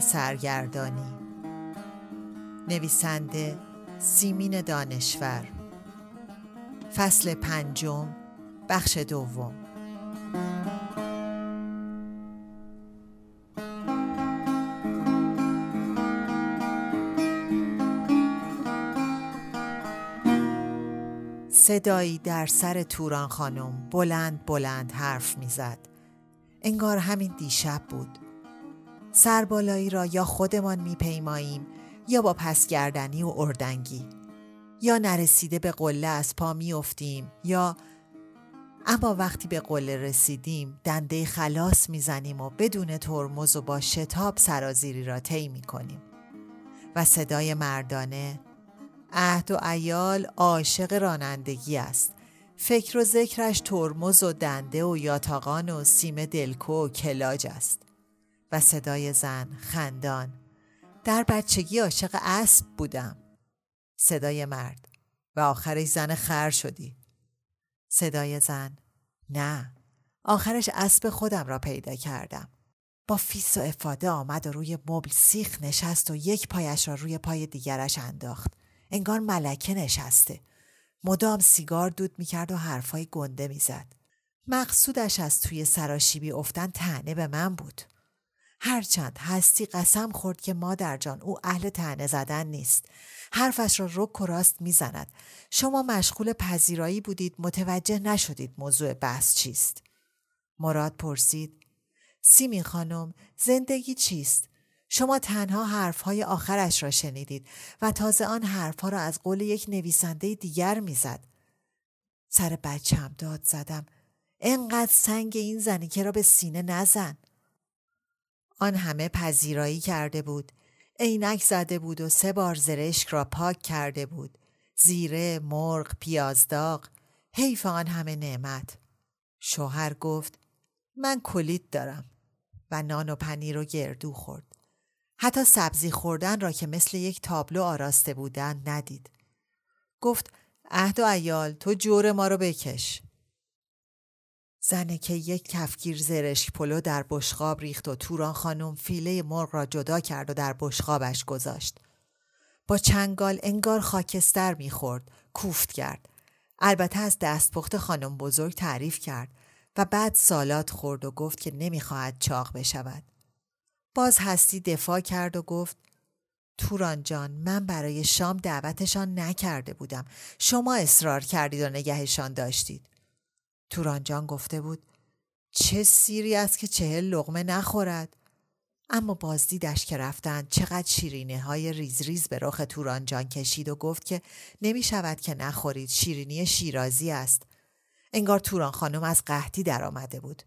سرگردانی نویسنده سیمین دانشور فصل پنجم بخش دوم صدایی در سر توران خانم بلند بلند حرف می‌زد. انگار همین دیشب بود. سربالایی را یا خودمان میپیماییم یا با پسگردنی و اردنگی. یا نرسیده به قله از پا میافتیم یا اما وقتی به قله رسیدیم دنده خلاص می‌زنیم و بدون ترمز و با شتاب سرازیری را طی می‌کنیم. و صدای مردانه عهد و ایال عاشق رانندگی است. فکر و ذکرش ترمز و دنده و یاتاقان و سیم دلکو و کلاج است. و صدای زن خندان. در بچگی عاشق اسب بودم. صدای مرد. و آخرش زن خر شدی. صدای زن. نه. آخرش اسب خودم را پیدا کردم. با فیس و افاده آمد و روی مبل سیخ نشست و یک پایش را روی پای دیگرش انداخت. انگار ملکه نشسته. مدام سیگار دود می‌کرد و حرفای گنده می‌زد مقصودش از توی سراشیبی افتن تنه به من بود. هرچند هستی قسم خورد که مادر جان او اهل تنه زدن نیست حرفش را رک و راست می‌زند شما مشغول پذیرایی بودید متوجه نشدید موضوع بحث چیست مراد پرسید سیمین خانم زندگی چیست شما تنها حرفهای آخرش را شنیدید و تازه آن حرفها را از قول یک نویسنده دیگر می‌زد. سر بچم داد زدم. انقدر سنگ این زنیکه را به سینه نزن. آن همه پذیرایی کرده بود. عینک زده بود و سه بار زرشک را پاک کرده بود. زیره، مرغ، پیازداغ. حیف آن همه نعمت. شوهر گفت من کلید دارم و نان و پنیر و گردو خورد. حتی سبزی خوردن را که مثل یک تابلو آراسته بودن ندید. گفت عهد و ایال تو جور ما رو بکش. زنه که یک کفگیر زرشک پلو در بشقاب ریخت و توران خانم فیله مرغ را جدا کرد و در بشقابش گذاشت. با چنگال انگار خاکستر می‌خورد، کوفت کرد. البته از دستپخت خانم بزرگ تعریف کرد و بعد سالات خورد و گفت که نمی‌خواهد چاق بشود. باز هستی دفاع کرد و گفت توران جان من برای شام دعوتشان نکرده بودم شما اصرار کردید و نگهشان داشتید توران جان گفته بود چه سیری است که چهل لغمه نخورد اما بازدیدش که رفتند چقدر شیرینه های ریز ریز به رخ توران جان کشید و گفت که نمی شود که نخورید شیرینی شیرازی است انگار توران خانم از قحطی در آمده بود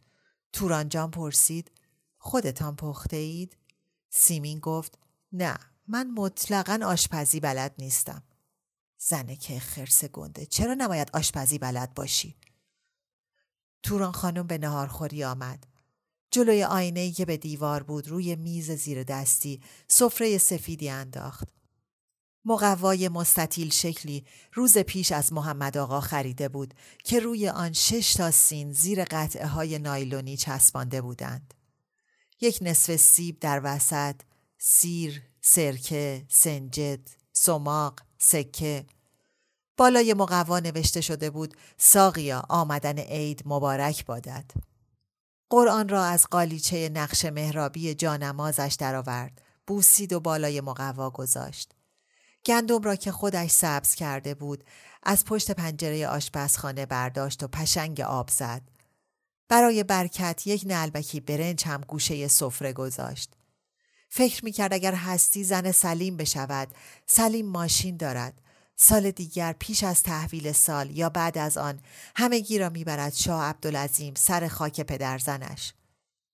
توران جان پرسید خودتان پخته اید؟ سیمین گفت نه من مطلقا آشپزی بلد نیستم. زنه که خرس گنده چرا نباید آشپزی بلد باشی؟ توران خانم به نهارخوری آمد. جلوی آینه که به دیوار بود روی میز زیر دستی سفره سفیدی انداخت. مقوای مستطیل شکلی روز پیش از محمد آقا خریده بود که روی آن شش تا سین زیر قطعه های نایلونی چسبانده بودند. یک نصف سیب در وسط، سیر، سرکه، سنجد، سماق، سکه. بالای مقوا نوشته شده بود ساقیا آمدن عید مبارک بادد. قرآن را از قالیچه نقش مهرابی جانمازش درآورد، بوسید و بالای مقوا گذاشت. گندم را که خودش سبز کرده بود از پشت پنجره آشپزخانه برداشت و پشنگ آب زد. برای برکت یک نلبکی برنج هم گوشه سفره گذاشت. فکر می‌کرد اگر هستی زن سلیم بشود سلیم ماشین دارد سال دیگر پیش از تحویل سال یا بعد از آن همگی را می‌برد شاه عبدالعظیم سر خاک پدرزنش.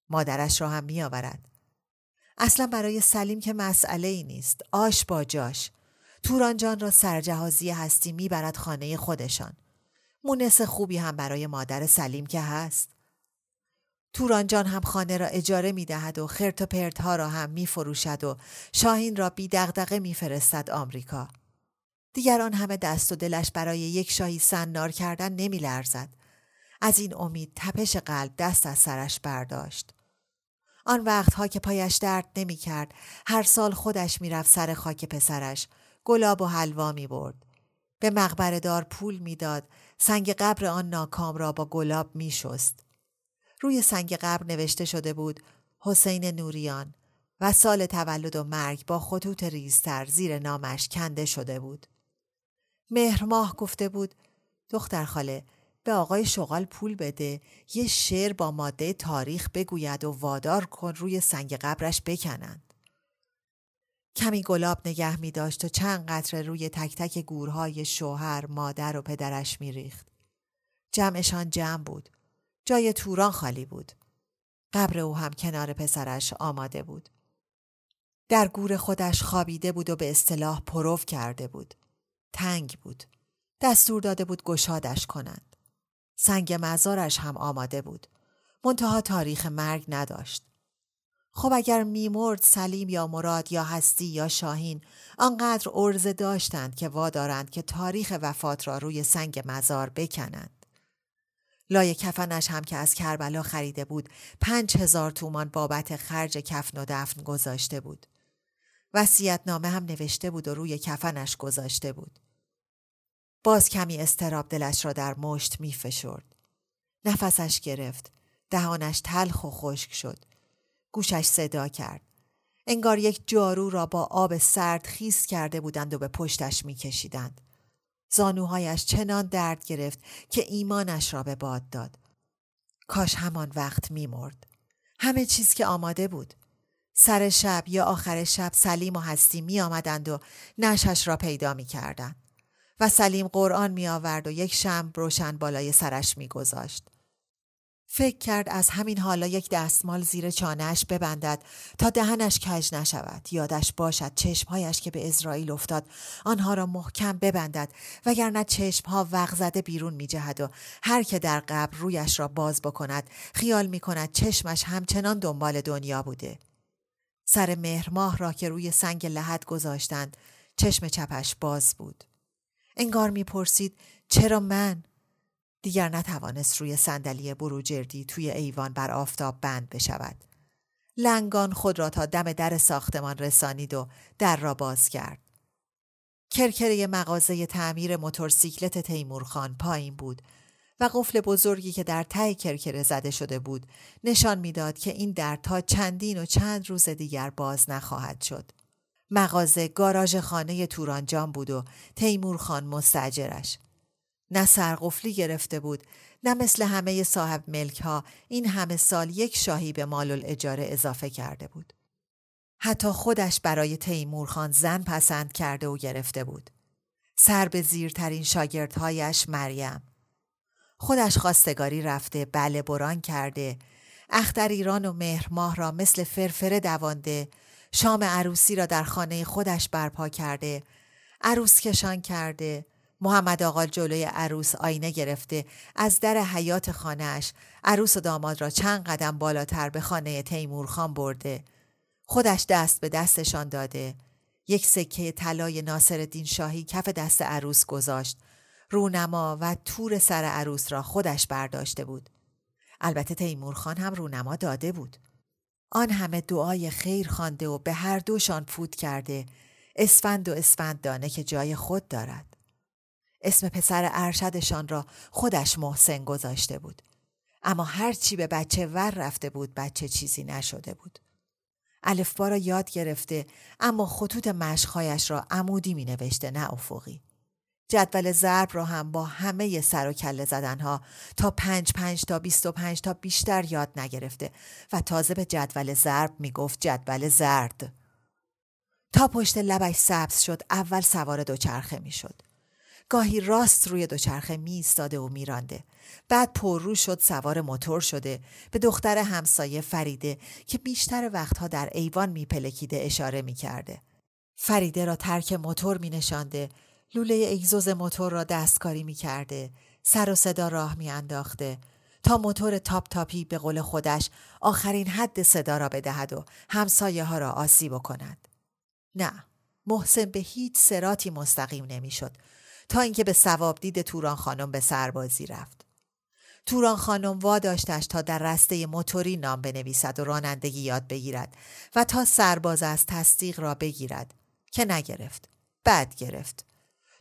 مادرش را هم میآورد. اصلا برای سلیم که مسئله ای نیست آش با جاش. تورانجان را سرجهازی هستی می‌برد خانه خودشان. مونس خوبی هم برای مادر سلیم که هست. تورانجان هم خانه را اجاره می دهد و خرت و پرت ها را هم می فروشد و شاهین را بی دغدغه می فرستد آمریکا. دیگر آن همه دست و دلش برای یک شاهی سنار کردن نمی لرزد. از این امید تپش قلب دست از سرش برداشت. آن وقتها که پایش درد نمی کرد هر سال خودش می رفت سر خاک پسرش گلاب و حلوا می برد. به مقبره دار پول می‌داد سنگ قبر آن ناکام را با گلاب می شست. روی سنگ قبر نوشته شده بود حسین نوریان و سال تولد و مرگ با خطوط ریزتر زیر نامش کنده شده بود. مهرماه گفته بود دختر خاله به آقای شغال پول بده یه شعر با ماده تاریخ بگوید و وادار کن روی سنگ قبرش بکنند. کمی گلاب نگه می داشت و چند قطره روی تک تک گورهای شوهر، مادر و پدرش می ریخت. جمعشان جمع بود. جای توران خالی بود. قبر او هم کنار پسرش آماده بود. در گور خودش خوابیده بود و به اصطلاح پروف کرده بود. تنگ بود. دستور داده بود گشادش کنند. سنگ مزارش هم آماده بود. منتها تاریخ مرگ نداشت. خب اگر میمرد سلیم یا مراد یا هستی یا شاهین آنقدر ارزه داشتند که وادارند که تاریخ وفات را روی سنگ مزار بکنند. لای کفنش هم که از کربلا خریده بود پنج هزار تومان بابت خرج کفن و دفن گذاشته بود. وسیعت نامه هم نوشته بود و روی کفنش گذاشته بود. باز کمی استراب دلش را در مشت می فشرد. نفسش گرفت. دهانش تلخ و خشک شد. گوشش صدا کرد. انگار یک جارو را با آب سرد خیس کرده بودند و به پشتش می کشیدند. زانوهایش چنان درد گرفت که ایمانش را به باد داد. کاش همان وقت می مرد. همه چیز که آماده بود. سر شب یا آخر شب سلیم و هستی می آمدند و نشش را پیدا می کردند. و سلیم قرآن می آورد و یک شم روشن بالای سرش می گذاشت. فکر کرد از همین حالا یک دستمال زیر چانهش ببندد تا دهنش کج نشود. یادش باشد چشمهایش که به اسرائیل افتاد آنها را محکم ببندد وگرنه چشمها وق زده بیرون می جهد و هر که در قبر رویش را باز بکند خیال می کند چشمش همچنان دنبال دنیا بوده. سر مهرماه را که روی سنگ لحد گذاشتند چشم چپش باز بود. انگار می‌پرسید چرا من دیگر نتوانست روی صندلی بروجردی توی ایوان بر آفتاب بند بشود. لنگان خود را تا دم در ساختمان رسانید و در را باز کرد. کرکره مغازه تعمیر موتورسیکلت تیمورخان پایین بود و قفل بزرگی که در ته کرکره زده شده بود نشان می‌داد که این در تا چندین و چند روز دیگر باز نخواهد شد. مغازه گاراژ خانه تورانجان بود و تیمورخان مستجرش. نه سرقفلی گرفته بود نه مثل همه صاحب ملک ها این همه سال یک شاهی به مال الاجاره اضافه کرده بود. حتی خودش برای تیمور خان زن پسند کرده و گرفته بود. سر به زیرترین شاگردهایش مریم. خودش خواستگاری رفته بله بران کرده اختر ایران و مهر ماه را مثل فرفره دوانده شام عروسی را در خانه خودش برپا کرده عروس کشان کرده محمد آقا جلوی عروس آینه گرفته از در حیات خانهش عروس و داماد را چند قدم بالاتر به خانه تیمورخان برده. خودش دست به دستشان داده. یک سکه طلای ناصر شاهی کف دست عروس گذاشت. رونما و تور سر عروس را خودش برداشته بود. البته تیمورخان هم رونما داده بود. آن همه دعای خیر خوانده و به هر دوشان فوت کرده اسفند و اسفند دانه که جای خود دارد اسم پسر ارشدشان را خودش محسن گذاشته بود. اما هرچی به بچه ور رفته بود بچه چیزی نشده بود. الفبا را یاد گرفته اما خطوط مشخایش را عمودی می نوشته نه افقی. جدول ضرب را هم با همه سر و کله زدنها تا پنج پنج تا بیست و پنج تا بیشتر یاد نگرفته و تازه به جدول ضرب می‌گفت جدول زرد. تا پشت لبش سبز شد اول سوار دوچرخه می‌شد. گاهی راست روی دوچرخه می ایستاده و میرانده بعد پررو شد سوار موتور شده به دختر همسایه فریده که بیشتر وقتها در ایوان میپلکیده اشاره می‌کرده فریده را ترک موتور می نشانده لوله اگزوز موتور را دستکاری می کرده سر و صدا راه می انداخته تا موتور تاپ تاپی به قول خودش آخرین حد صدا را بدهد و همسایه ها را آسیب کند. نه محسن به هیچ سراتی مستقیم نمی‌شد تا اینکه به سواب دید توران خانم به سربازی رفت. توران خانم واداشتش تا در رسته موتوری نام بنویسد و رانندگی یاد بگیرد و تا سرباز از تصدیق را بگیرد که نگرفت. بد گرفت.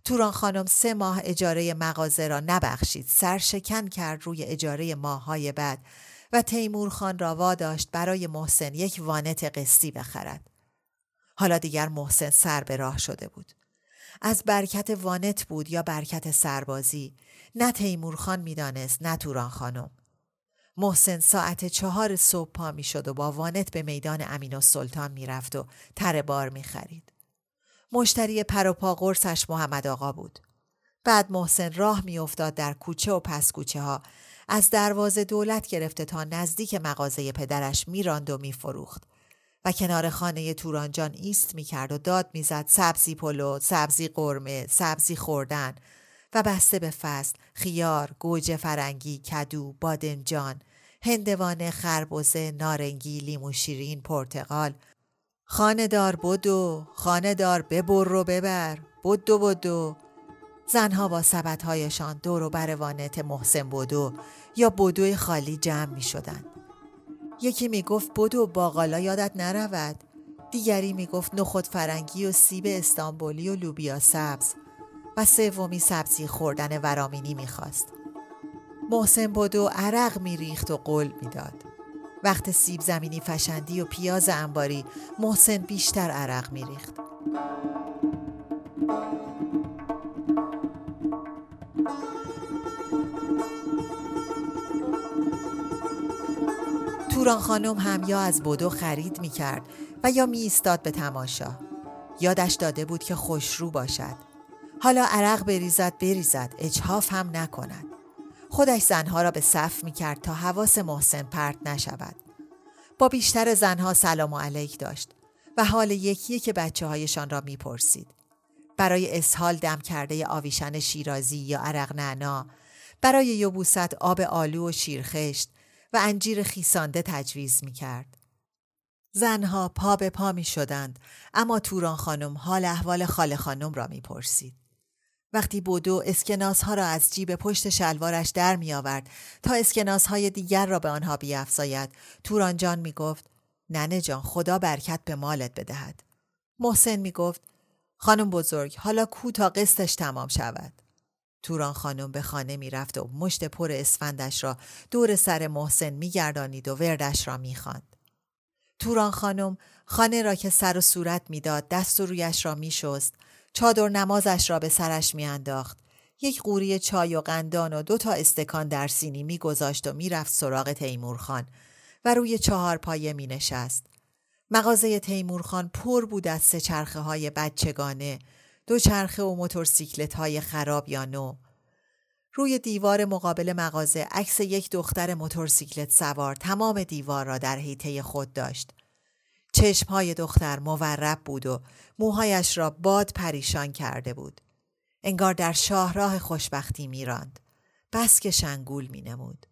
توران خانم سه ماه اجاره مغازه را نبخشید سرشکن کرد روی اجاره ماههای بعد و تیمور خان را واداشت برای محسن یک وانت قسطی بخرد. حالا دیگر محسن سر به راه شده بود. از برکت وانت بود یا برکت سربازی نه تیمور خان می‌دانست نه توران خانم. محسن ساعت چهار صبح پا می شد و با وانت به میدان امین و سلطان می رفت و تر بار می خرید. مشتری پروپا قرصش محمد آقا بود. بعد محسن راه میافتاد در کوچه و پس کوچه ها از دروازه دولت گرفته تا نزدیک مغازه پدرش میراند و میفروخت. و کنار خانه تورانجان ایست می‌کرد و داد می‌زد سبزی پلو، سبزی قرمه، سبزی خوردن. و بسته به فصل خیار، گوجه فرنگی، کدو، بادنجان، هندوانه، خربزه، نارنگی، لیمو شیرین، پرتقال، خانه دار بدو خانه دار ببر رو ببر بدو بدو زنها با سبدهایشان دور و بر وانت محسن بدو یا بدوی خالی جمع می شدن. یکی می گفت بدو باقالا یادت نرود دیگری می گفت نخود فرنگی و سیب استانبولی و لوبیا سبز و سومی سبزی خوردن ورامینی می‌خواست. محسن بدو عرق میریخت و قول می‌داد. وقت سیب زمینی فشندی و پیاز انباری محسن بیشتر عرق میریخت. توران خانم هم یا از بدو خرید می کرد و یا می ایستاد به تماشا. یادش داده بود که خوشرو باشد. حالا عرق بریزد بریزد اجهاف هم نکند. خودش زنها را به صف می کرد تا حواس محسن پرت نشود. با بیشتر زنها سلام و علیک داشت و حال یکیه که بچه هایشان را می پرسید. برای اسهال دم کرده آویشن شیرازی یا عرق نعنا، برای یبوست آب آلو و شیرخشت و انجیر خیسانده تجویز می کرد. زنها پا به پا می شدند اما توران خانم حال احوال خاله خانم را می پرسید. وقتی بودو اسکناس ها را از جیب پشت شلوارش در می آورد تا اسکناس های دیگر را به آنها بیافزاید توران جان می گفت ننه جان خدا برکت به مالت بدهد. محسن می گفت خانم بزرگ حالا کو تا قسطش تمام شود؟ توران خانم به خانه می رفت و مشت پر اسفندش را دور سر محسن می گردانید و وردش را می خاند. توران خانم خانه را که سر و صورت می‌داد دست و رویش را می شست چادر نمازش را به سرش میانداخت یک قوری چای و قندان و دو تا استکان در سینی میگذاشت و می‌رفت سراغ تیمورخان و روی چهار پایه می نشست. مغازه تیمورخان پر بود از سه چرخه های بچگانه، دو چرخه و موتورسیکلت های خراب یا نو. روی دیوار مقابل مغازه عکس یک دختر موتورسیکلت سوار تمام دیوار را در حیطه خود داشت. چشمهای دختر مورب بود و موهایش را باد پریشان کرده بود. انگار در شاهراه خوشبختی میراند. بس که شنگول می نمود.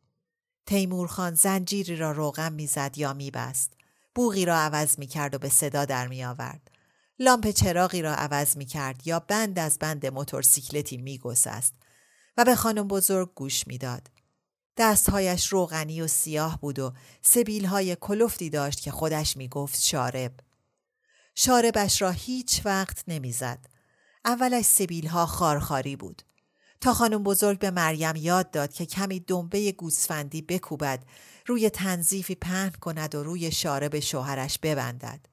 تیمور خان زنجیری را روغم می‌زد یا میبست. بوغی را عوض می کرد و به صدا در می آورد. لامپ چراغی را عوض می کرد یا بند از بند موتورسیکلتی می گسست و به خانم بزرگ گوش می‌داد. دستهایش روغنی و سیاه بود و سبیلهای کلفتی داشت که خودش می گفت شارب. شاربش را هیچ وقت نمی‌زد. اولش سبیلها خارخاری بود. تا خانم بزرگ به مریم یاد داد که کمی دنبه گوسفندی بکوبد روی تنظیفی پهن کند و روی شارب شوهرش ببندد.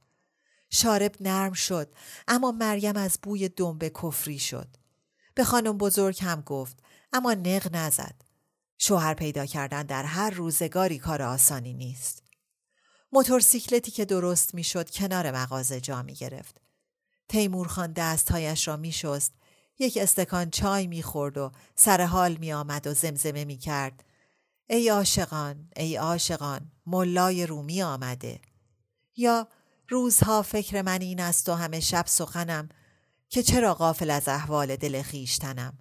شارب نرم شد اما مریم از بوی دنبه کفری شد. به خانم بزرگ هم گفت اما نق نزد. شوهر پیدا کردن در هر روزگاری کار آسانی نیست. موتورسیکلتی که درست می‌شد کنار مغازه جا می گرفت. تیمور دستهایش را می شست. یک استکان چای می خورد و سر حال می آمد و زمزمه می کرد. ای عاشقان، ای عاشقان، ملای رومی آمده. یا روزها فکر من این است و همه شب سخنم که چرا غافل از احوال دل خیشتنم.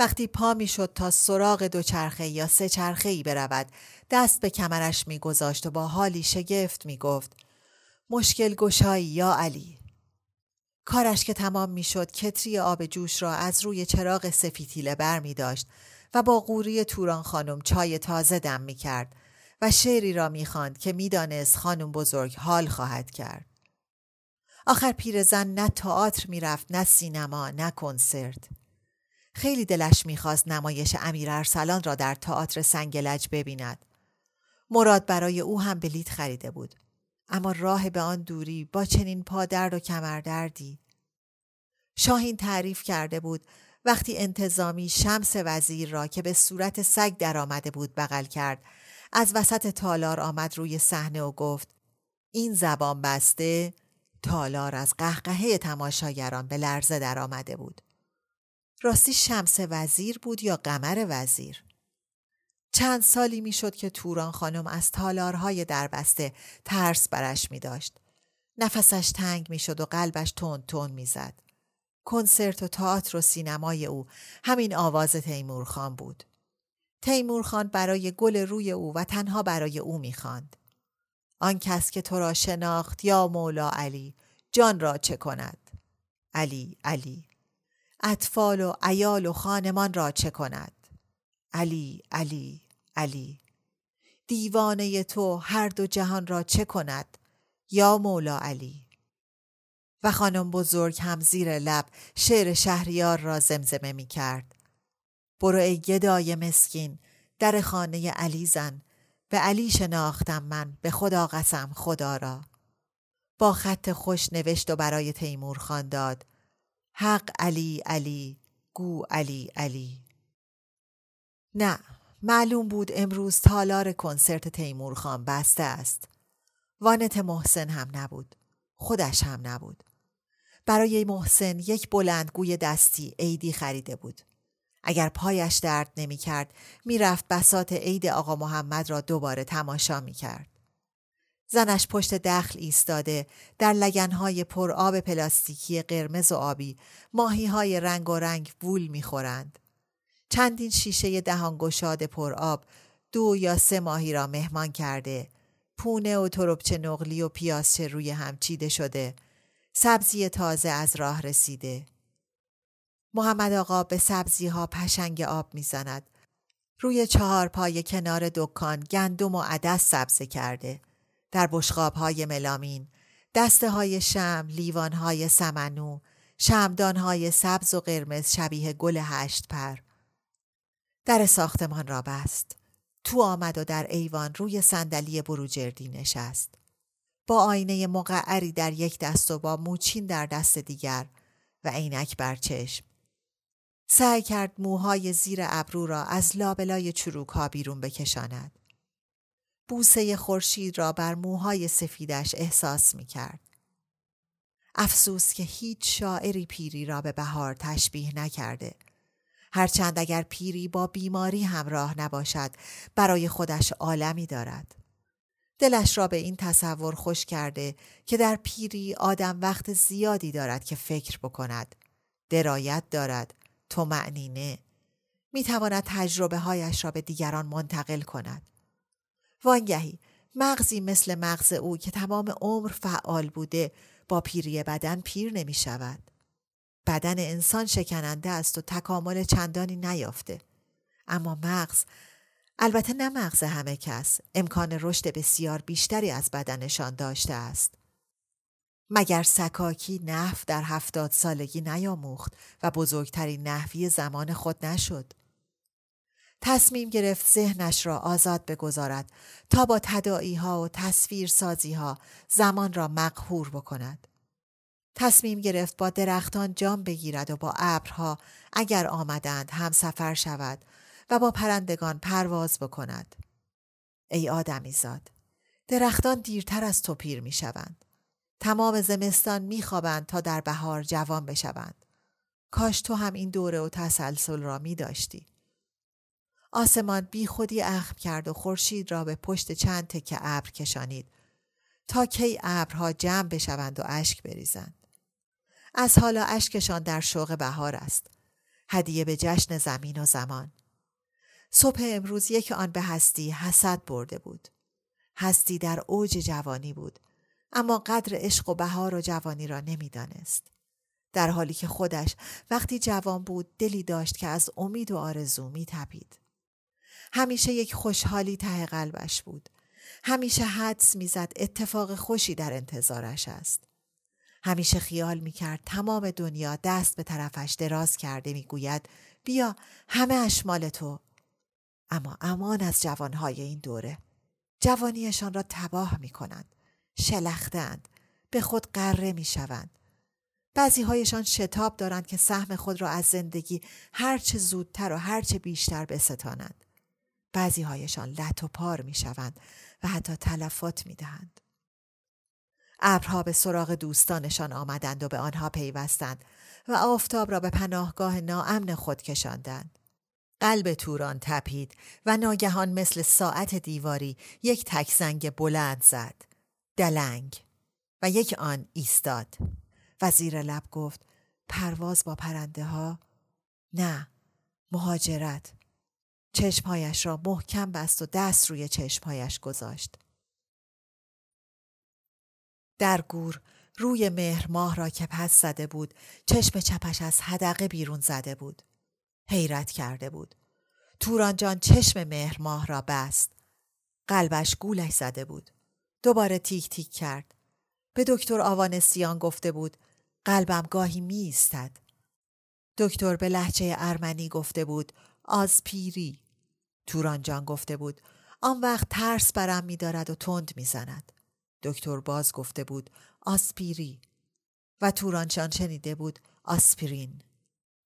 وقتی پا می شد تا سراغ دوچرخه یا سه چرخه ای برود دست به کمرش می گذاشت و با حالی شگفت می گفت مشکل گشایی یا علی کارش که تمام می شد کتری آب جوش را از روی چراغ سفیتیله بر می داشت و با قوری توران خانم چای تازه دم می کرد و شعری را می خواند که می‌دانست خانم بزرگ حال خواهد کرد. آخر پیرزن نه تئاتر می‌رفت نه سینما نه کنسرت. خیلی دلش می‌خواست نمایش امیر ارسلان را در تئاتر سنگلج ببیند. مراد برای او هم بلیت خریده بود. اما راه به آن دوری با چنین پادرد و کمردردی. شاهین تعریف کرده بود وقتی انتظامی شمس وزیر را که به صورت سگ درآمده بود بغل کرد از وسط تالار آمد روی صحنه و گفت این زبان بسته تالار از قهقهه تماشاگران به لرزه درآمده بود. راستی شمس وزیر بود یا قمر وزیر؟ چند سالی می‌شد که توران خانم از تالارهای دربسته ترس برش می داشت. نفسش تنگ می شد و قلبش تند تند می زد. کنسرت و تئاتر و سینمای او همین آواز تیمور خان بود. تیمور خان برای گل روی او و تنها برای او می‌خواند. آن کس که تو را شناخت یا مولا علی جان را چه کند؟ علی علی اطفال و ایال و خانمان را چه کند؟ علی علی علی دیوانه تو هر دو جهان را چه کند؟ یا مولا علی و خانم بزرگ هم زیر لب شعر شهریار را زمزمه می کرد. برو ای گدای مسکین در خانه علی زن به علی شناختم من به خدا قسم خدا را با خط خوش نوشت و برای تیمور خان داد حق علی علی گو علی علی. نه معلوم بود امروز تالار کنسرت تیمور خان بسته است. وانت محسن هم نبود. خودش هم نبود. برای محسن یک بلندگوی دستی عیدی خریده بود. اگر پایش درد نمی کرد می رفت بسات عید آقا محمد را دوباره تماشا می کرد. زنش پشت دخل ایستاده در لگنهای پر آب پلاستیکی قرمز و آبی ماهی های رنگ و رنگ وول می خورند. چندین شیشه دهان گشاد پر آب دو یا سه ماهی را مهمان کرده پونه و تربچه نقلی و پیازچه روی هم چیده شده سبزی تازه از راه رسیده محمد آقا به سبزی ها پشنگ آب می‌زند. روی چهار پای کنار دکان گندم و عدس سبزه کرده. در بشقاب های ملامین، دسته های شم، لیوان های سمنو، شمدان های سبز و قرمز شبیه گل هشت پر. در ساختمان را بست. تو آمد و در ایوان روی صندلی بروجردی نشست. با آینه مقعری در یک دست و با موچین در دست دیگر و عینک بر چشم. سعی کرد موهای زیر ابرو را از لابلای چروک ها بیرون بکشاند. بوسه خورشید را بر موهای سفیدش احساس می کرد. افسوس که هیچ شاعری پیری را به بهار تشبیه نکرده. هرچند اگر پیری با بیماری همراه نباشد برای خودش عالمی دارد. دلش را به این تصور خوش کرده که در پیری آدم وقت زیادی دارد که فکر بکند. درایت دارد تو معنینه می تواند تجربه هایش را به دیگران منتقل کند. وانگهی مغزی مثل مغز او که تمام عمر فعال بوده با پیری بدن پیر نمی شود. بدن انسان شکننده است و تکامل چندانی نیافته. اما مغز البته نه مغز همه کس امکان رشد بسیار بیشتری از بدنشان داشته است. مگر سکاکی نحو در هفتاد سالگی نیاموخت و بزرگترین نحوی زمان خود نشد. تصمیم گرفت ذهنش را آزاد بگذارد تا با تدائی ها و تصویر سازی ها زمان را مقهور بکند. تصمیم گرفت با درختان جام بگیرد و با ابرها اگر آمدند هم سفر شود و با پرندگان پرواز بکند. ای آدمی زاد. درختان دیرتر از تو پیر می شوند. تمام زمستان می خوابند تا در بهار جوان بشوند. کاش تو هم این دوره و تسلسل را می داشتی. آسمان بی خودی اخم کرد و خورشید را به پشت چند تکه ابر کشانید تا کی ابرها جمع بشوند و اشک بریزند. از حالا اشکشان در شوق بهار است. هدیه به جشن زمین و زمان. صبح امروز یک آن به هستی حسد برده بود. هستی در اوج جوانی بود. اما قدر عشق و بهار و جوانی را نمی‌دانست. در حالی که خودش وقتی جوان بود دلی داشت که از امید و آرزو می تپید. همیشه یک خوشحالی ته قلبش بود. همیشه حدس می‌زد اتفاق خوشی در انتظارش است. همیشه خیال می کرد تمام دنیا دست به طرفش دراز کرده می گوید بیا همه اشمال تو. اما امان از جوانهای این دوره. جوانیشان را تباه می کنند. شلختند. به خود قره می شوند. بعضی هایشان شتاب دارند که سهم خود را از زندگی هرچه زودتر و هرچه بیشتر بستانند. بعضی هایشان لط و پار می شوند و حتی تلفات می دهند. ابرها به سراغ دوستانشان آمدند و به آنها پیوستند و آفتاب را به پناهگاه ناامن خود کشاندند. قلب توران تپید و ناگهان مثل ساعت دیواری یک تکزنگ بلند زد. دلنگ و یک آن ایستاد. وزیر لب گفت پرواز با پرنده ها؟ نه مهاجرت چشمهایش را محکم بست و دست روی چشمهایش گذاشت. در گور روی مهر ماه را که پس زده بود چشم چپش از حدقه بیرون زده بود. حیرت کرده بود. توران جان چشم مهر ماه را بست. قلبش گولش زده بود. دوباره تیک تیک کرد. به دکتر آوانسیان گفته بود قلبم گاهی می. دکتر به لحچه ارمنی گفته بود آزپیری. توران جان گفته بود آن وقت ترس برم می دارد و تند می زند. دکتر باز گفته بود آسپیری و تورانچان شنیده بود آسپرین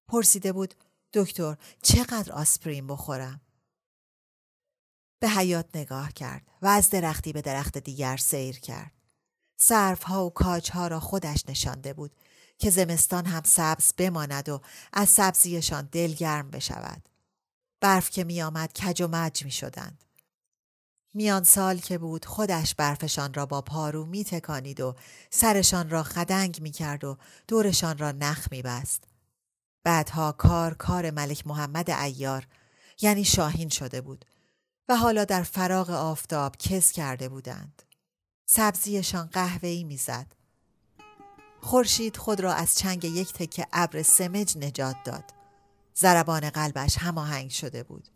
پرسیده بود دکتر چقدر آسپرین بخورم؟ به حیات نگاه کرد و از درختی به درخت دیگر سیر کرد. ها و ها را خودش نشانده بود که زمستان هم سبز بماند و از سبزیشان دلگرم بشود. برف که می آمد کج و مج می شدند میان سال که بود خودش برفشان را با پارو می تکانید و سرشان را خدنگ می کرد و دورشان را نخ می بست. بعدها کار کار ملک محمد ایار یعنی شاهین شده بود و حالا در فراغ آفتاب کس کرده بودند. سبزیشان قهوه‌ای می‌زد. خورشید خود را از چنگ یک تکه ابر سمج نجات داد. زربان قلبش هماهنگ شده بود.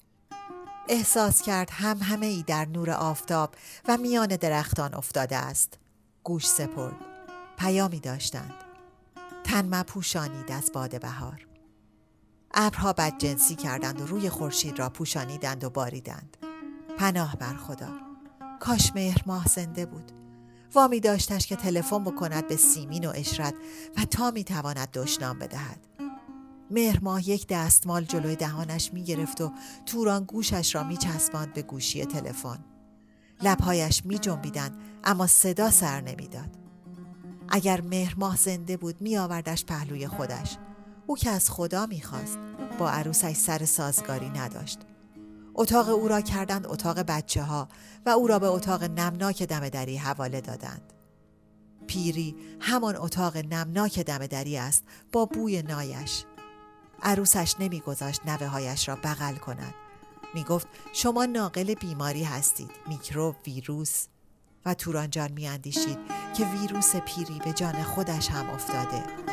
احساس کرد هم همه ای در نور آفتاب و میان درختان افتاده است. گوش سپرد. پیامی داشتند. تن مپوشانید از باد بهار. ابرها بدجنسی کردند و روی خورشید را پوشانیدند و باریدند. پناه بر خدا. کاش مهر ماه زنده بود. وامی داشتش که تلفن بکند به سیمین و اشرت و تا می‌تواند دشنام بدهد. مهرماه یک دستمال جلوی دهانش می گرفت و توران گوشش را می چسباند به گوشی تلفن. لبهایش می جنبیدند اما صدا سر نمی‌داد. اگر مهرماه زنده بود می آوردش پهلوی خودش. او که از خدا می خواست. با عروسش سر سازگاری نداشت. اتاق او را کردند اتاق بچه ها و او را به اتاق نمناک دم دری حواله دادند. پیری همان اتاق نمناک دم دری است با بوی نایش. عروسش نمیگذاشت نوه هایش را بغل کند. می گفت شما ناقل بیماری هستید میکروب ویروس. و تورانجان می اندیشید که ویروس پیری به جان خودش هم افتاده.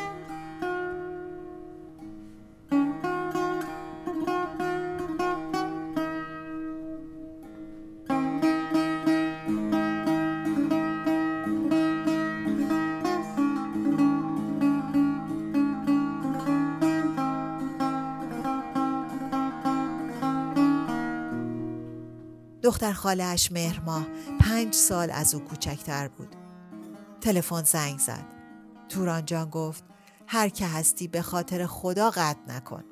خالش مهرماه پنج سال از او کوچکتر بود. تلفن زنگ زد. توران جان گفت هر که هستی به خاطر خدا قطع نکن.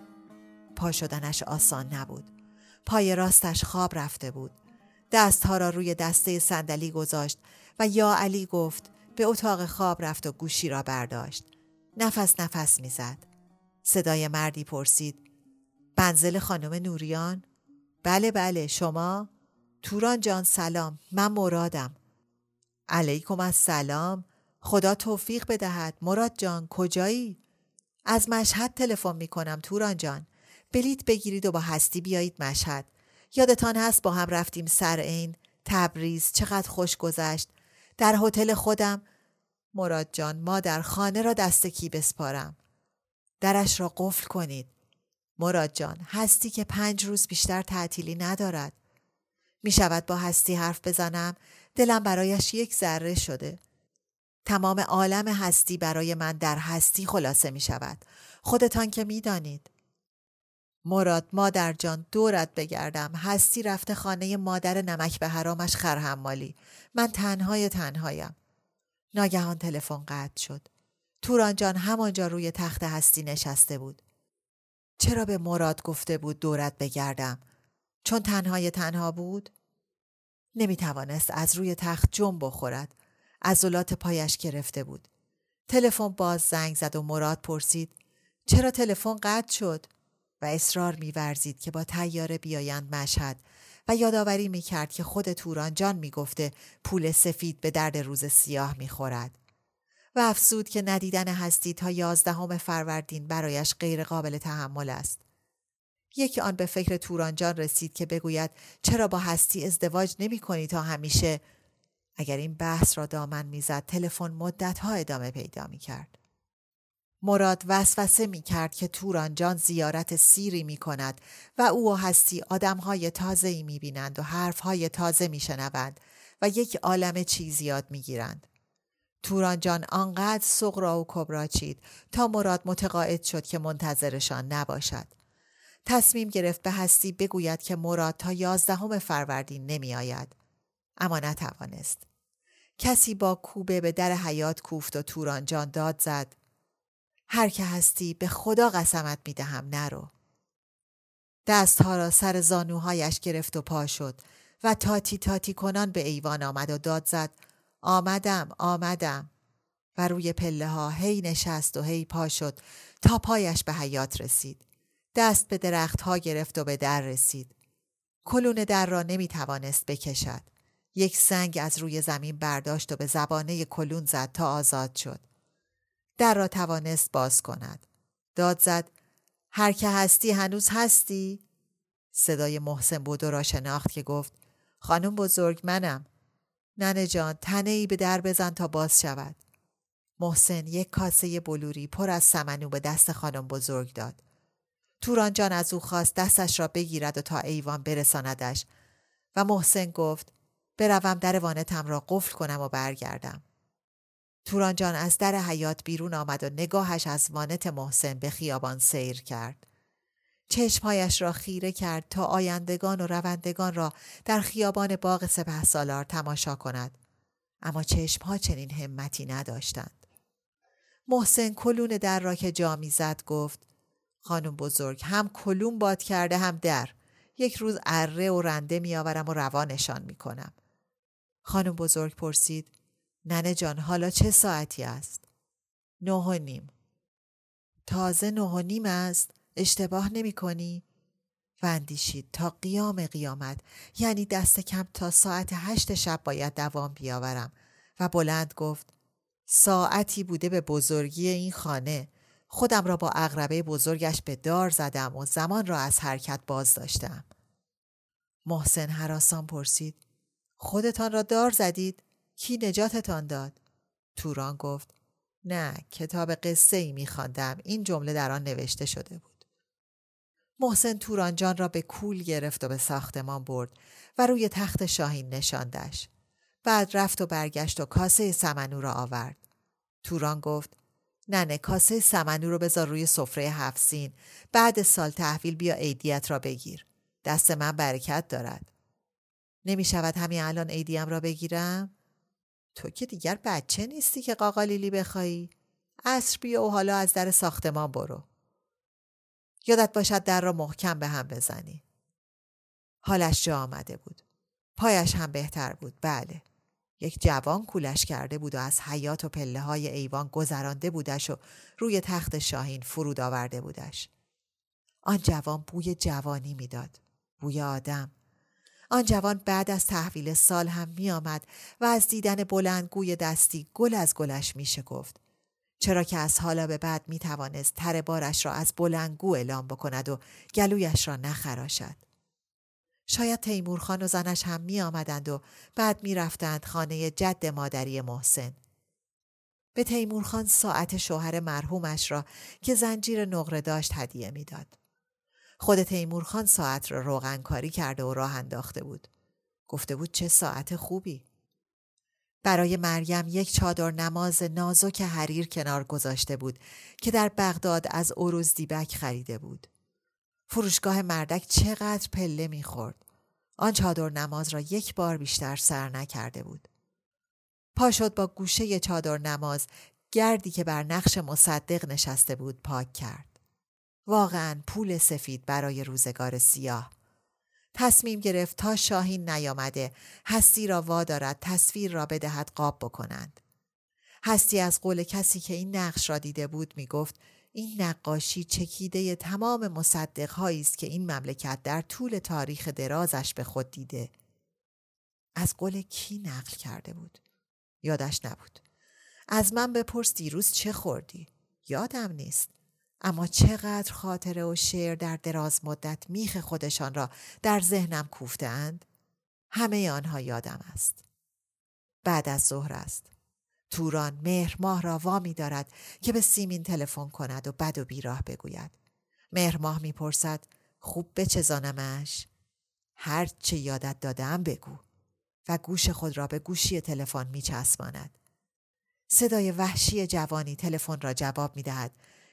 پا شدنش آسان نبود. پای راستش خواب رفته بود. دستها را روی دسته صندلی گذاشت و یا علی گفت به اتاق خواب رفت و گوشی را برداشت. نفس نفس می‌زد. صدای مردی پرسید بنزل خانم نوریان؟ بله بله شما؟ توران جان سلام. من مرادم. علیکم از سلام خدا توفیق بدهد. مراد جان کجایی؟ از مشهد تلفن می کنم توران جان. بلیت بگیرید و با هستی بیایید مشهد. یادتان هست با هم رفتیم سر این تبریز. چقدر خوش گذشت. در هتل خودم. مراد جان ما در خانه را دست کی بسپارم؟ درش را قفل کنید. مراد جان هستی که پنج روز بیشتر تعطیلی ندارد. می شود با هستی حرف بزنم؟ دلم برایش یک ذره شده. تمام عالم هستی برای من در هستی خلاصه می شود خودتان که می دانید. مراد مادر جان دورت بگردم. هستی رفته خانه مادر نمک به حرامش خرحمالی. من تنهای تنهایم. ناگهان تلفن قطع شد. توران جان همانجا روی تخت هستی نشسته بود. چرا به مراد گفته بود دورت بگردم؟ چون تنهای تنها بود نمی توانست از روی تخت جنب بخورد. عضلات پایش گرفته بود. تلفن باز زنگ زد و مراد پرسید چرا تلفن قطع شد؟ و اصرار میورزید که با تیاره بیایند مشهد. و یادآوری می‌کرد که خود توران جان می‌گفته پول سفید به درد روز سیاه می‌خورد. و افسود که ندیدن هستی تا یازدهم فروردین برایش غیر قابل تحمل است. یکی آن به فکر توران جان رسید که بگوید چرا با هستی ازدواج نمی کنی تا همیشه اگر این بحث را دامن می‌زد تلفن مدت ها ادامه پیدا می کرد. مراد وسوسه می کرد که توران جان زیارت سیری می کند و او و هستی آدم های تازه ای می بینند و حرف های تازه می شنوند و یک عالم چیز یاد می گیرند. توران جان آنقدر سغرا و کبرا چید تا مراد متقاعد شد که منتظرشان نباشد. تصمیم گرفت به هستی بگوید که مراد تا یازدهم فروردین نمی آید. اما نتوانست. کسی با کوبه به در حیات کوفت و توران جان داد زد. هر که هستی به خدا قسمت می دهم نرو. دستها را سر زانوهایش گرفت و پا شد و تاتی تاتی کنان به ایوان آمد و داد زد آمدم آمدم و روی پله ها هی نشست و هی پا شد تا پایش به حیات رسید. دست به درخت ها گرفت و به در رسید. کلون در را نمی توانست بکشد. یک سنگ از روی زمین برداشت و به زبانه کلون زد تا آزاد شد. در را توانست باز کند. داد زد هر که هستی هنوز هستی؟ صدای محسن بودو را شناخت که گفت خانم بزرگ منم. ننه جان تنه ای به در بزن تا باز شود. محسن یک کاسه بلوری پر از سمنو به دست خانم بزرگ داد. توران جان از او خواست دستش را بگیرد و تا ایوان برساندش و محسن گفت بروم در وانتم را قفل کنم و برگردم. توران جان از در حیات بیرون آمد و نگاهش از وانت محسن به خیابان سیر کرد. چشمهایش را خیره کرد تا آیندگان و روندگان را در خیابان باغ سپه سالار تماشا کند. اما چشمها چنین همتی نداشتند. محسن کلون در را که جا زد گفت خانم بزرگ هم کلون باد کرده هم در. یک روز اره و رنده میآورم و روانشان می‌کنم. خانم بزرگ پرسید ننه جان حالا چه ساعتی است؟ نه و نیم. تازه نه و نیم است. اشتباه نمی کنی؟ و اندیشید تا قیام قیامت. یعنی دست کم تا ساعت هشت شب باید دوام بیاورم. و بلند گفت ساعتی بوده به بزرگی این خانه. خودم را با اغربه بزرگش به دار زدم و زمان را از حرکت باز داشتم. محسن حراسان پرسید خودتان را دار زدید؟ کی نجاتتان داد؟ توران گفت نه کتاب قصه ای می این جمله در آن نوشته شده بود. محسن تورانجان را به کول گرفت و به ساختمان برد و روی تخت شاهین نشاندش. بعد رفت و برگشت و کاسه سمنو را آورد. توران گفت ننه کاسه سمنو رو بذار روی سفره هفسین بعد سال تحویل بیا عیدیت را بگیر دست من برکت دارد نمی شود همین الان عیدیم را بگیرم تو که دیگر بچه نیستی که قاقالیلی بخوایی عصر بیا و حالا از در ساختمان برو. یادت باشد در را محکم به هم بزنی. حالش جا آمده بود. پایش هم بهتر بود. بله. یک جوان کولش کرده بود و از حیات و پله های ایوان گذرانده بودش و روی تخت شاهین فرود آورده بودش. آن جوان بوی جوانی می‌داد. بوی آدم. آن جوان بعد از تحویل سال هم می آمد و از دیدن بلندگوی دستی گل از گلش می شکفت. چرا که از حالا به بعد می توانست تر بارش را از بلندگو اعلام بکند و گلویش را نخراشد. شاید تیمورخان و زنش هم می آمدند و بعد می رفتند خانه جد مادری محسن. به تیمورخان ساعت شوهر مرحومش را که زنجیر نقره داشت هدیه می‌داد. خود تیمورخان ساعت را روغن کاری کرده و راه انداخته بود. گفته بود چه ساعت خوبی. برای مریم یک چادر نماز نازک حریر کنار گذاشته بود که در بغداد از اوروز دیبک خریده بود. فروشگاه مردک چقدر پله می‌خورد. آن چادر نماز را یک بار بیشتر سر نکرده بود. پا شد با گوشه چادر نماز گردی که بر نقش مصدق نشسته بود پاک کرد. واقعا پول سفید برای روزگار سیاه. تصمیم گرفت تا شاهین نیامده هستی را وادارد تصویر را بدهد قاب بکنند. هستی از قول کسی که این نقش را دیده بود می گفت این نقاشی چکیده تمام مصدقهایی است که این مملکت در طول تاریخ درازش به خود دیده. از قول کی نقل کرده بود؟ یادش نبود. از من بپرس دیروز چه خوردی؟ یادم نیست. اما چقدر خاطره و شعر در دراز مدت میخ خودشان را در ذهنم کوفته اند؟ همه آنها یادم است. بعد از ظهر است. توران مهر ماه را وامی دارد که به سیمین تلفن کند و بد و بیراه بگوید. مهر ماه می‌پرسد خوب بچزانمش؟ هر چه یادت دادم بگو و گوش خود را به گوشی تلفن میچسباند. صدای وحشی جوانی تلفن را جواب می‌دهد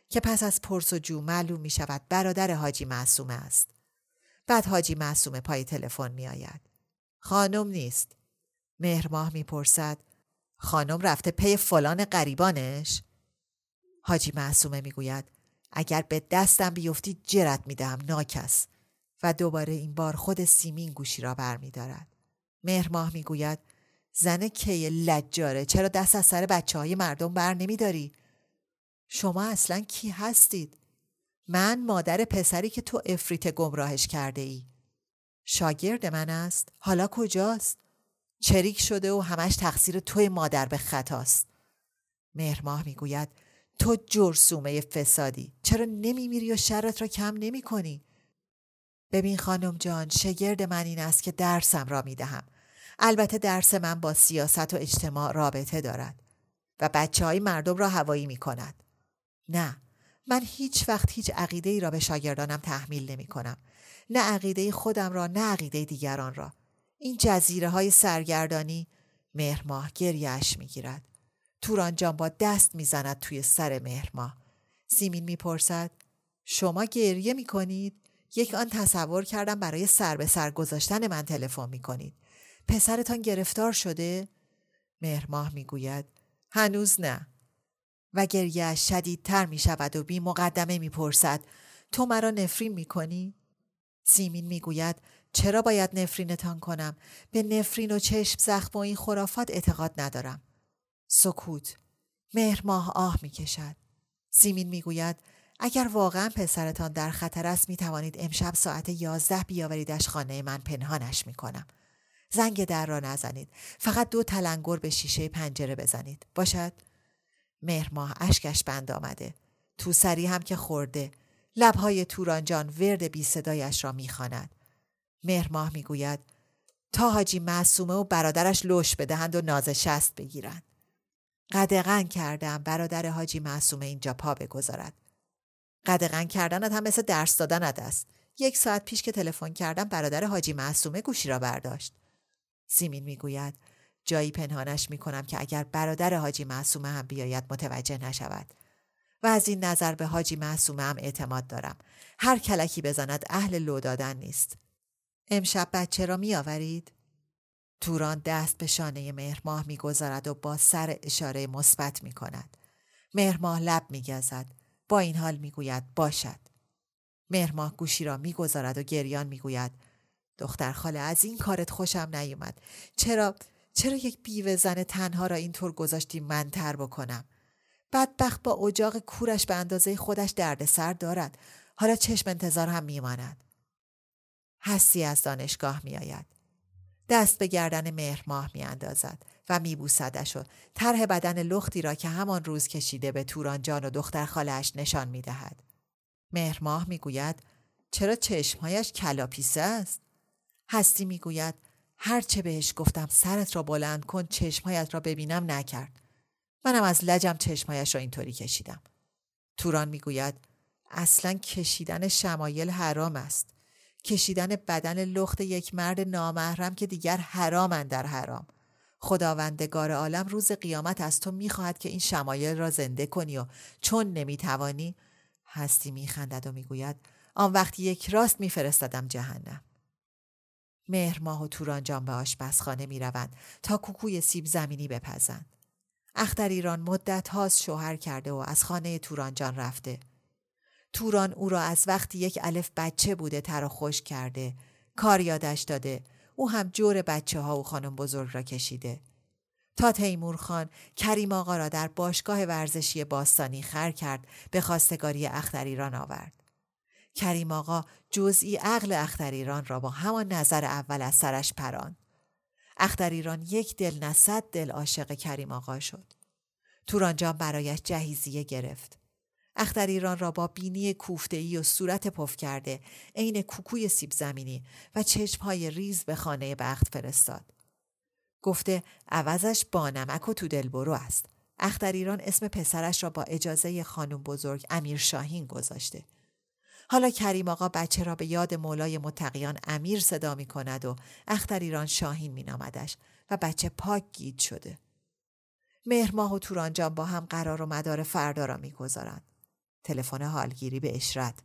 که پس از پرس و جو معلوم می شود برادر حاجی معصومه است. بعد حاجی معصومه پای تلفن می آید. خانم نیست. مهرماه می پرسد. خانم رفته پی فلان قریبانش؟ حاجی معصومه می گوید. اگر به دستم بیفتی جرت می دهم ناکس. و دوباره این بار خود سیمین گوشی را بر می دارد. مهرماه می گوید. زن کی لجاره چرا دست از سر بچه های مردم بر نمی داری؟ شما اصلا کی هستید؟ من مادر پسری که تو افریت گمراهش کرده ای. شاگرد من است؟ حالا کجاست؟ چریک شده و همش تقصیر توی مادر به خطاست. مهرماه می‌گوید تو جرسومه فسادی چرا نمیمیری و شرط را کم نمی کنی؟ ببین خانم جان شگرد من این است که درسم را می دهم. البته درس من با سیاست و اجتماع رابطه دارد و بچه های مردم را هوایی می کند. نه من هیچ وقت هیچ عقیده ای را به شاگردانم تحمیل نمی کنم. نه عقیده خودم را نه عقیده دیگران را. این جزیره های سرگردانی مهرماه گریهش می گیرد. توران جان با دست می‌زند توی سر مهرماه. سیمین می‌پرسد شما گریه می کنید؟ یک آن تصور کردم برای سر به سر گذاشتن من تلفن می کنید. پسرتان گرفتار شده؟ مهرماه می‌گوید هنوز نه. و گریه شدیدتر می شود و بی مقدمه می پرسد تو مرا نفرین می کنی؟ سیمین می گوید چرا باید نفرینتان کنم؟ به نفرین و چشم زخم و این خرافات اعتقاد ندارم. سکوت. مهرماه آه می کشد. سیمین می گوید اگر واقعا پسرتان در خطر است می توانید امشب ساعت یازده بیاوریدش خانه من پنهانش می کنم. زنگ در را نزنید. فقط دو تلنگر به شیشه پنجره بزنید. باشد؟ مهرماه اشکش بند آمده. تو سری هم که خورده. لبهای تورانجان ورد بی صدایش را می‌خواند. مهرماه می‌گوید تا حاجی معصومه و برادرش لش بدهند و ناز شست بگیرند. قدغن کردم برادر حاجی معصومه اینجا پا بگذارد. قدغن کردنت هم مثل درس دادنت است. یک ساعت پیش که تلفن کردم برادر حاجی معصومه گوشی را برداشت. سیمین می‌گوید جایی پنهانش می کنم که اگر برادر حاجی معصومه هم بیاید متوجه نشود و از این نظر به حاجی معصومه هم اعتماد دارم هر کلکی بزند اهل لو دادن نیست امشب بچه را می آورید؟ توران دست به شانه مهرماه می‌گذارد و با سر اشاره مثبت می کند. مهرماه لب میگزد. با این حال می‌گوید باشد. مهرماه گوشی را می‌گذارد و گریان می‌گوید. دختر خاله از این کارت خوشم نیومد. چرا چرا یک بیوه زن تنها را اینطور گذاشتی من تر بکنم؟ بدبخت با اجاق کورش به اندازه خودش دردسر دارد. حالا چشم انتظار هم میماند. هستی از دانشگاه میآید. دست به گردن مهرماه میاندازد و میبوسدش و طرح بدن لختی را که همان روز کشیده به توران جان و دختر خالش نشان می‌دهد. مهرماه می‌گوید چرا چشمهایش کلاپیسه است؟ هستی می‌گوید هرچه بهش گفتم سرت را بلند کن چشمهایت را ببینم نکرد. منم از لجم چشمهایش را اینطوری کشیدم. توران می‌گوید اصلا کشیدن شمایل حرام است. کشیدن بدن لخت یک مرد نامحرم که دیگر حرامند در حرام. خداوندگار عالم روز قیامت از تو می‌خواهد که این شمایل را زنده کنی و چون نمی‌توانی هستی میخندد و می‌گوید آن وقت یک راست میفرستدم جهنم. مهر ماه و تورانجان به آشپزخانه می‌روند تا کوکوی سیب زمینی بپزند. اختر ایران مدت هاست شوهر کرده و از خانه تورانجان رفته. توران او را از وقتی یک الف بچه بوده تر خوش کرده کار یادش داده او هم جور بچه ها و خانم بزرگ را کشیده تا تیمور خان کریم آقا را در باشگاه ورزشی باستانی خر کرد به خواستگاری اختریران آورد. کریم آقا جزئی عقل اختریران را با همان نظر اول از سرش پران. اختریران یک دل نه دل عاشق کریم آقا شد. تورانجان برایش جهیزیه گرفت. اختریران را با بینی کوفته‌ای و صورت پف کرده عین کوکوی سیب زمینی و چشمهای ریز به خانه بخت فرستاد. گفته عوضش با نمک و تو برو است. اختریران اسم پسرش را با اجازه خانم بزرگ امیر شاهین گذاشته. حالا کریم آقا بچه را به یاد مولای متقیان امیر صدا می کند و اختریران شاهین می نامدش و بچه پاک گید شده. مهرماه و تورانجان با هم قرار و مدار فردا را می‌گذارند. تلفن حالگیری به اشرت.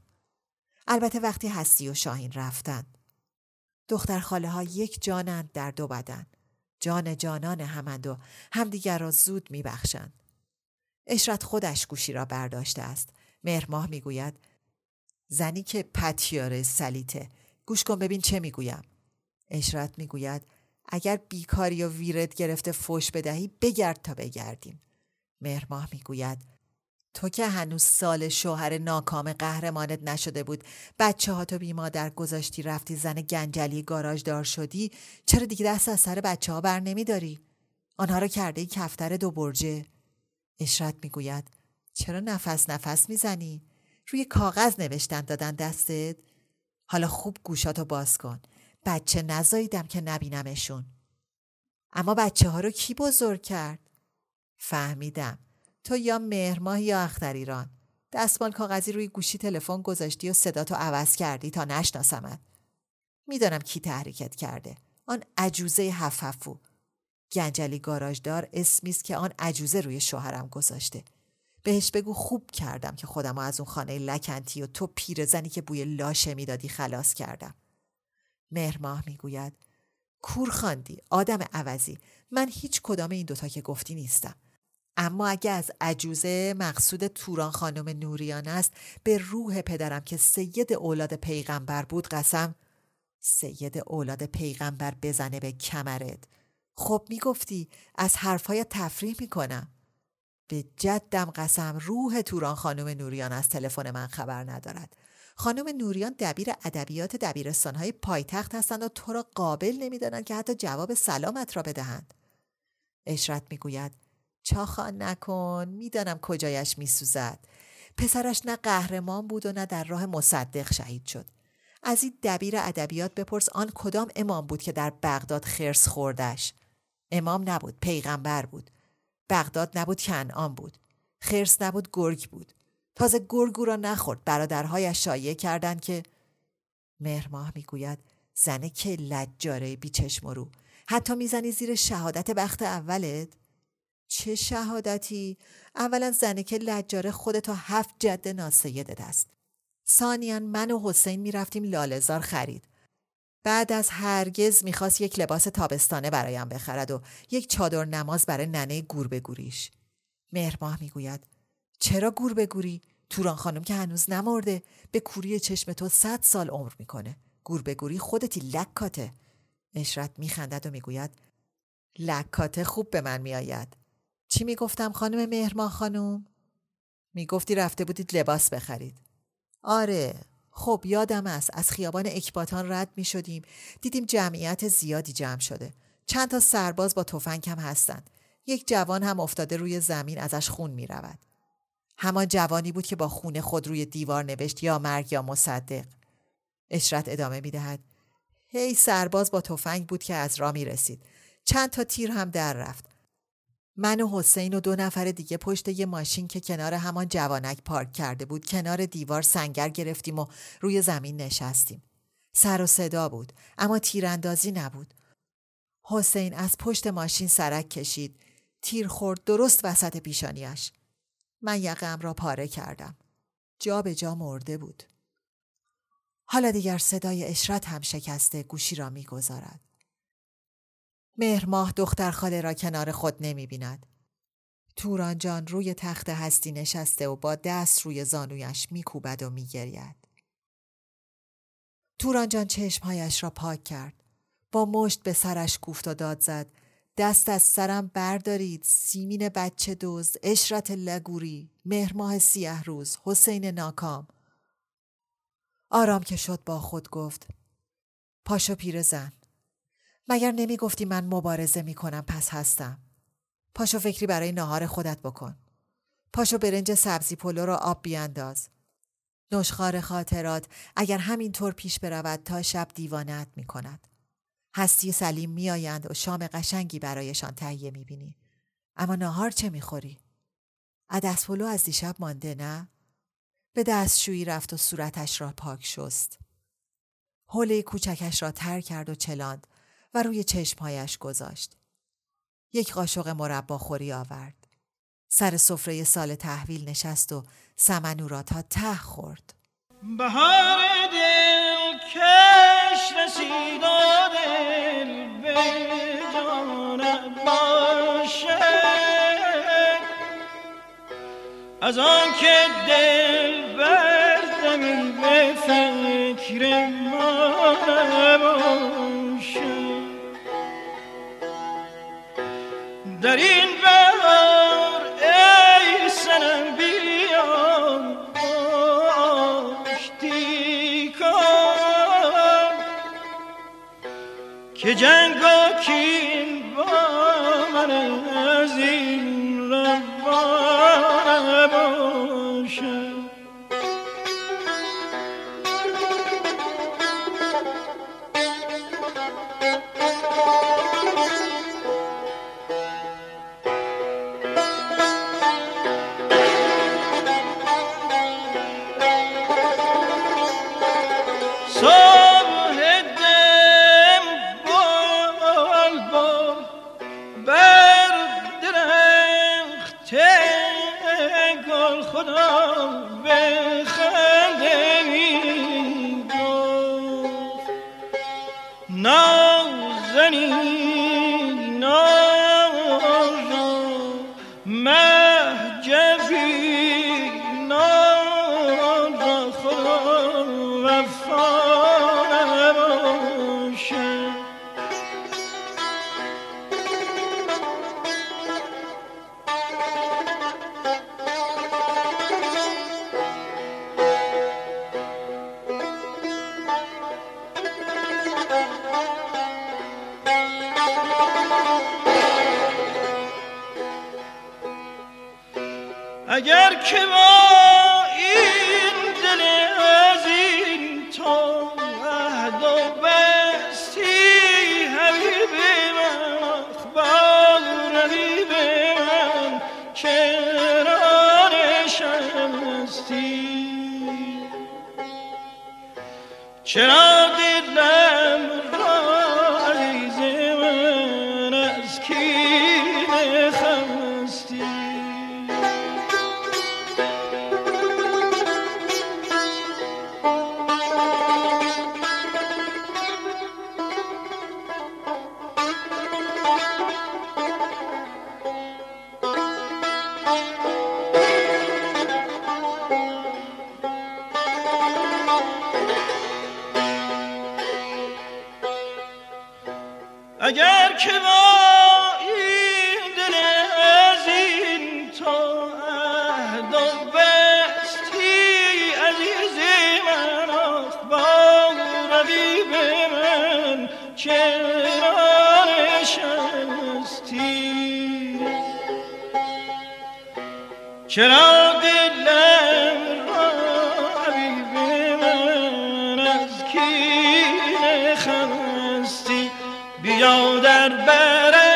البته وقتی هستی و شاهین رفتند. دختر خاله ها یک جانند در دو بدن. جان جانان همند و همدیگر را زود میبخشند. اشرت خودش گوشی را برداشته است. مهرماه می‌گوید زنی که پتیاره سلیته گوش کن ببین چه می‌گویم. اشرت می‌گوید اگر بیکاری و ویرد گرفته فوش بدهی بگرد تا بگردیم. مهرماه می‌گوید تو که هنوز سال شوهر ناکام قهرمانت نشده بود بچه ها تو بی مادر گذاشتی رفتی زن گنجلی گاراژ دار شدی چرا دیگه دست از سر بچه ها بر نمی داری؟ آنها رو کرده ای کفتر دو برجه اشرت می‌گوید چرا نفس نفس می‌زنی؟ روی کاغذ نوشتن دادن دستت؟ حالا خوب گوشاتو باز کن بچه نزاییدم که نبینمشون اما بچه ها رو کی بزرگ کرد؟ فهمیدم تو یا مهرماه یا اختریران دستمال کاغذی روی گوشی تلفن گذاشتی و صداتو عوض کردی تا نشناسمت. می‌دانم کی تحریکت کرده. آن عجوزه هفهفو گنجلی گاراژدار اسمی است که آن عجوزه روی شوهرم گذاشته. بهش بگو خوب کردم که خودم از اون خانه لکنتی و تو پیرزنی که بوی لاشه می‌دادی خلاص کردم. مهرماه می‌گوید کور خاندی آدم عوضی. من هیچ کدام این دوتا که گفتی نیستم. اما اگه از عجوزه مقصود توران خانم نوریان است به روح پدرم که سید اولاد پیغمبر بود قسم سید اولاد پیغمبر بزنه به کمرت. خب می‌گفتی از حرفهای تفریح می‌کنم. به جدم قسم روح توران خانم نوریان از تلفن من خبر ندارد. خانم نوریان دبیر ادبیات دبیرستانهای پایتخت هستند و تو را قابل نمی‌دانند که حتی جواب سلامت را بدهند. اشرت می‌گوید چاخان نکن می‌دانم کجایش میسوزد. پسرش نه قهرمان بود و نه در راه مصدق شهید شد. از این دبیر ادبیات بپرس آن کدام امام بود که در بغداد خرس خوردش. امام نبود پیغمبر بود. بغداد نبود کنعان بود. خرس نبود گرگ بود. تازه گرگو را نخورد. برادرهایش شایعه کردند که مهرماه می‌گوید زنه که لجاره بیچشم رو. حتی می‌زنی زیر شهادت بخت اولت؟ چه شهادتی؟ اولا زنکه لجاره خودتا هفت جد ناسیدت است. ثانیا من و حسین می‌رفتیم لالزار خرید. بعد از هرگز می‌خواست یک لباس تابستانه برایم بخرد و یک چادر نماز برای ننه گور بگوریش. مهرماه می‌گوید چرا گور گوری توران خانم که هنوز نمرده به کوری چشم تو صد سال عمر می‌کنه گور گوری خودتی لکاته اشرت میخندد و می‌گوید لکاته خوب به من میآید چی می‌گفتم خانم مهرما خانم می‌گفتی رفته بودید لباس بخرید. آره خب یادم است از خیابان اکباتان رد می شدیم دیدیم جمعیت زیادی جمع شده. چند تا سرباز با تفنگ هم هستند. یک جوان هم افتاده روی زمین ازش خون می رود. همان جوانی بود که با خون خود روی دیوار نوشت یا مرگ یا مصدق. اشرت ادامه می دهد هی سرباز با تفنگ بود که از راه می رسید چند تا تیر هم در رفت. من و حسین و دو نفر دیگه پشت یه ماشین که کنار همان جوانک پارک کرده بود کنار دیوار سنگر گرفتیم و روی زمین نشستیم. سر و صدا بود اما تیراندازی نبود. حسین از پشت ماشین سرک کشید. تیر خورد درست وسط پیشانیش. من یقم را پاره کردم. جا به جا مرده بود. حالا دیگر صدای اشرت هم شکسته گوشی را می‌گذارد. مهرماه دختر خاله را کنار خود نمی بیند. توران جان روی تخت هستی نشسته و با دست روی زانویش میکوبد و میگرید. توران جان چشمهایش را پاک کرد. با مشت به سرش کوفت و داد زد. دست از سرم بردارید سیمین بچه دوز اشرت لگوری مهرماه سیه روز حسین ناکام آرام که شد با خود گفت پاشو پیر زن مگر نمی گفتی من مبارزه می کنم پس هستم. پاشو فکری برای نهار خودت بکن. پاشو برنج سبزی پلو را آب بیانداز. نشخار خاطرات اگر همینطور پیش برود تا شب دیوانت می کند. هستی سلیم میآیند و شام قشنگی برایشان تهیه می بینی. اما نهار چه می‌خوری؟ عدس پلو از دیشب مانده نه؟ به دستشویی رفت و صورتش را پاک شست. حوله کوچکش را تر کرد و چلاند و روی چشمهایش گذاشت. یک قاشق مربا خوری آورد. سر سفره سال تحویل نشست و سمنو را تا ته خورد. بهار دل کش رسید دل به جان باشه از آن که دل بر زمین به فکر ما جنگ و کین با من از اگر که با کی خستی بیا در برم